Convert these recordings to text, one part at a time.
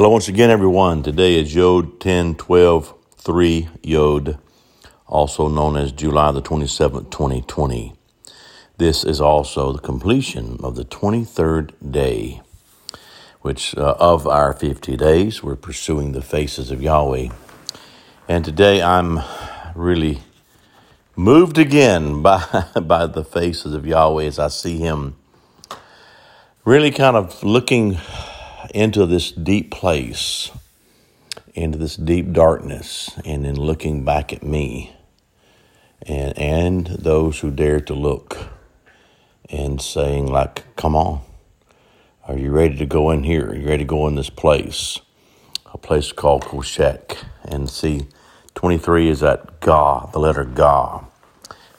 Hello once again, everyone. Today is Yod 10 12 3 Yod, also known as July the 27th, 2020. This is also the completion of the 23rd day, which uh, of our 50 days, we're pursuing the faces of Yahweh. And today I'm really moved again by, by the faces of Yahweh as I see Him really kind of looking into this deep place, into this deep darkness, and then looking back at me and, and those who dare to look and saying, like, come on, are you ready to go in here? Are you ready to go in this place? A place called Koshek. And see, 23 is that Ga, the letter Ga.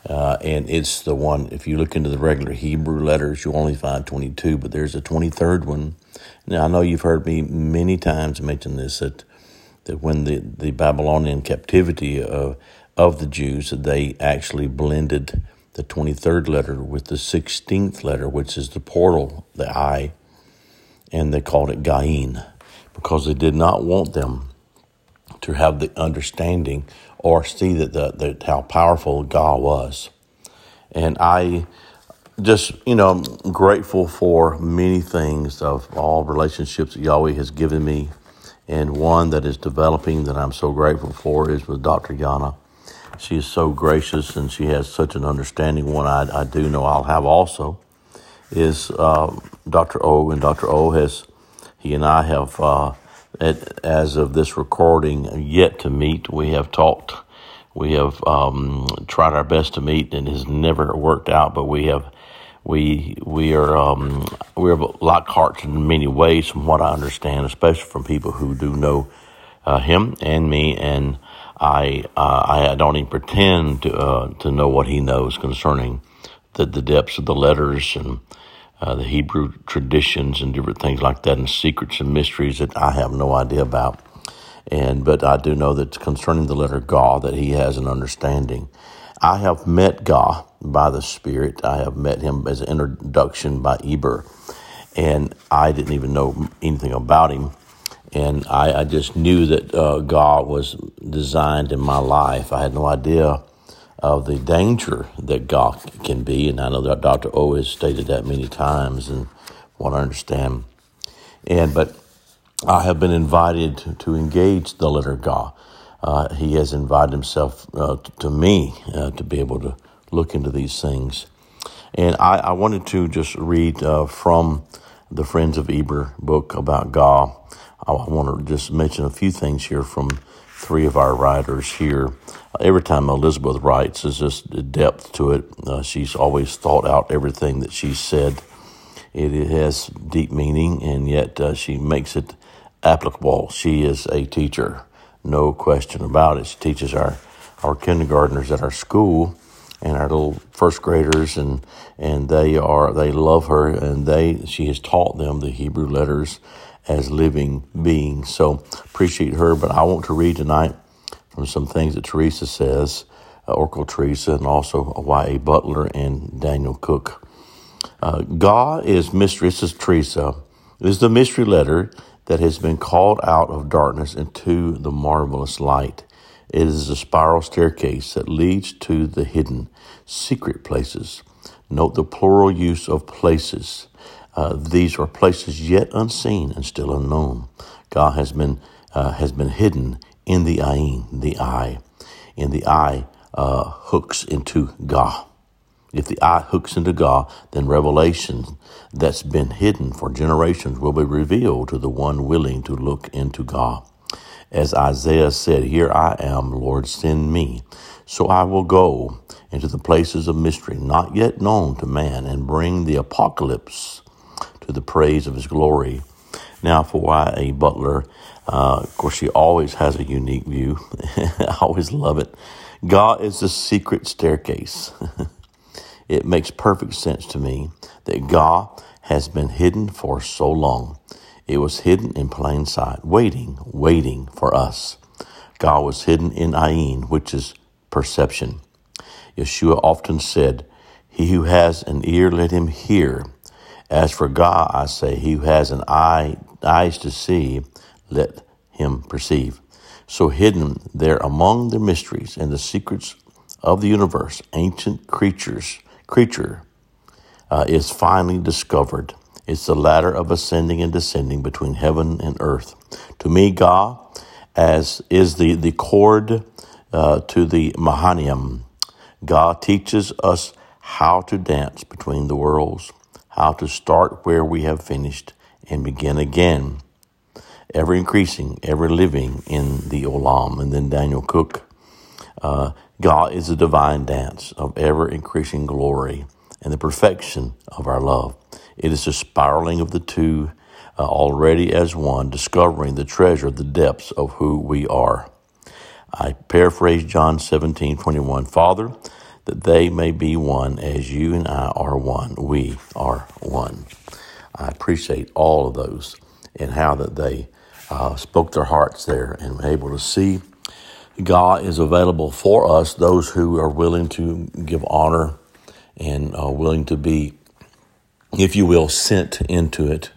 Uh, and it's the one, if you look into the regular Hebrew letters, you only find 22, but there's a 23rd one. Now, I know you've heard me many times mention this that, that when the, the Babylonian captivity of, of the Jews, they actually blended the 23rd letter with the 16th letter, which is the portal, the I, and they called it Gain because they did not want them to have the understanding or see that the, that how powerful God was. And I just, you know, I'm grateful for many things of all relationships that Yahweh has given me. And one that is developing that I'm so grateful for is with Dr. Yana. She is so gracious and she has such an understanding. One I, I do know I'll have also is uh, Dr. O. And Dr. O has, he and I have uh, as of this recording, yet to meet. We have talked, we have um, tried our best to meet, and it has never worked out. But we have, we we are um, we are like hearts in many ways, from what I understand, especially from people who do know uh, him and me, and I uh, I don't even pretend to uh, to know what he knows concerning the the depths of the letters and uh, the Hebrew traditions and different things like that, and secrets and mysteries that I have no idea about. And but I do know that concerning the letter Ga, that he has an understanding. I have met Ga by the Spirit. I have met him as an introduction by Eber, and I didn't even know anything about him. And I, I just knew that uh, God was designed in my life. I had no idea of the danger that God can be. And I know that Dr. O has stated that many times and want to understand. And, but I have been invited to, engage the letter God. Uh, he has invited himself uh, to me uh, to be able to look into these things. And I, I wanted to just read uh, from the Friends of Eber book about God. I want to just mention a few things here from three of our writers here. Every time Elizabeth writes, there's just depth to it. Uh, she's always thought out everything that she said. It, it has deep meaning, and yet uh, she makes it applicable. She is a teacher, no question about it. She teaches our, our kindergartners at our school and our little first graders and and they are they love her and they she has taught them the Hebrew letters as living beings. So appreciate her. But I want to read tonight from some things that Teresa says, uh, Oracle Teresa, and also Y.A. Butler and Daniel Cook. Uh, God is mystery. This is Teresa. It is the mystery letter that has been called out of darkness into the marvelous light. It is a spiral staircase that leads to the hidden, secret places. Note the plural use of places. Uh, these are places yet unseen and still unknown. God has been uh, has been hidden in the ayin, the eye. In the eye uh, hooks into God. If the eye hooks into God, then revelation that's been hidden for generations will be revealed to the one willing to look into God. As Isaiah said, Here I am, Lord, send me. So I will go into the places of mystery, not yet known to man, and bring the apocalypse to the praise of his glory. Now, for Y.A. Butler, uh, of course, she always has a unique view. I always love it. God is the secret staircase. it makes perfect sense to me that God has been hidden for so long. It was hidden in plain sight, waiting, waiting for us. God was hidden in Ayin, which is perception. Yeshua often said, He who has an ear, let him hear. As for God, I say, he who has an eye, eyes to see, let him perceive. So hidden there among the mysteries and the secrets of the universe, ancient creatures, creature uh, is finally discovered. It's the ladder of ascending and descending between heaven and earth. To me, Ga, as is the, the cord uh, to the Mahanaim. Ga teaches us how to dance between the worlds, how to start where we have finished and begin again ever increasing, ever living in the Olam. And then Daniel Cook, uh, God is a divine dance of ever increasing glory and the perfection of our love. It is a spiraling of the two uh, already as one, discovering the treasure, the depths of who we are. I paraphrase John 17, 21. Father, that they may be one as you and I are one. We are one. I appreciate all of those and how that they uh, spoke their hearts there and were able to see God is available for us, those who are willing to give honor and are willing to be, if you will, sent into it.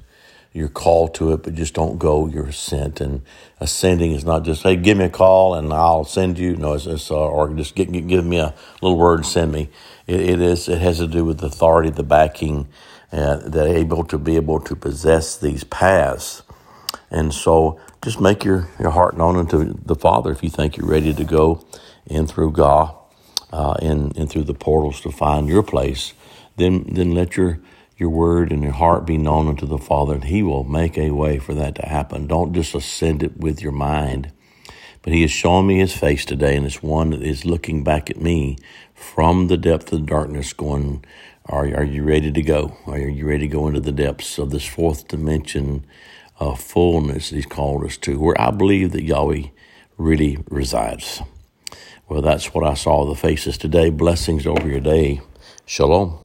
You're called to it, but just don't go. You're sent, and ascending is not just hey, give me a call and I'll send you. No, it's, it's uh, or just give me a little word and send me. It, it is. It has to do with the authority, the backing, uh, that able to be able to possess these paths and so just make your, your heart known unto the Father if you think you're ready to go in through God, uh, in, in through the portals to find your place. Then, then let your, your word and your heart be known unto the Father, and He will make a way for that to happen. Don't just ascend it with your mind. But He has shown me His face today, and it's one that is looking back at me from the depth of darkness, going, Are, are you ready to go? Are you ready to go into the depths of this fourth dimension? of fullness that He's called us to, where I believe that Yahweh really resides. Well, that's what I saw the faces today. Blessings over your day. Shalom.